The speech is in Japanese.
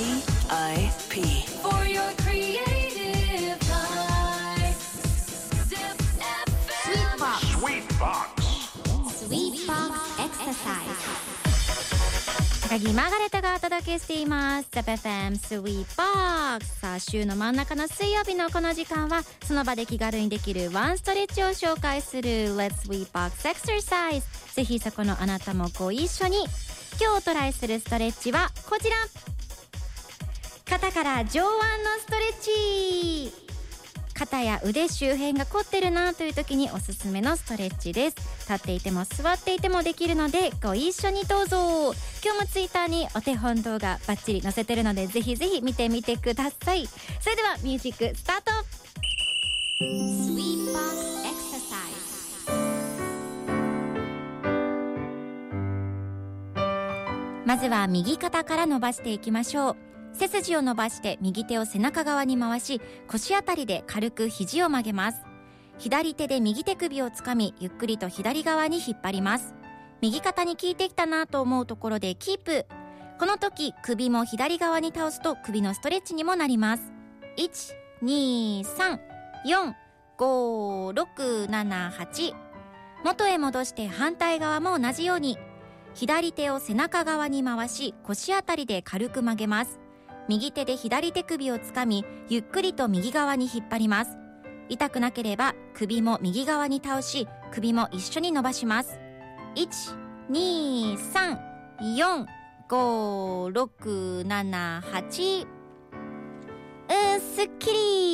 VIP For your creative life. Zip FM. Sweet Box. Sweet Box. Exercise 高木マーガレットがお届けしています。ZFM Sweet Box. さあ週の真ん中の水曜日のこの時間はその場で気軽にできるワンストレッチを紹介する Let's Sweet Box Exercise ぜひそこのあなたもご一緒に。今日トライするストレッチはこちら肩から上腕のストレッチ肩や腕周辺が凝ってるなという時におすすめのストレッチです。立っていても座っていてもできるのでご一緒にどうぞ。今日もツイッターにお手本動画バッチリ載せてるのでぜひぜひ見てみてください。それではミュージックスタート。Sweet Box Exercise まずは右肩から伸ばしていきましょう。背筋を伸ばして右手を背中側に回し腰あたりで軽く肘を曲げます。左手で右手首をつかみゆっくりと左側に引っ張ります。右肩に効いてきたなと思うところでキープ。この時首も左側に倒すと首のストレッチにもなります。1234567元へ戻して反対側も同じように。左手を背中側に回し腰あたりで軽く曲げます。右手で左手首をつかみゆっくりと右側に引っ張ります。痛くなければ首も右側に倒し首も一緒に伸ばします。1234567 8うーすっきり。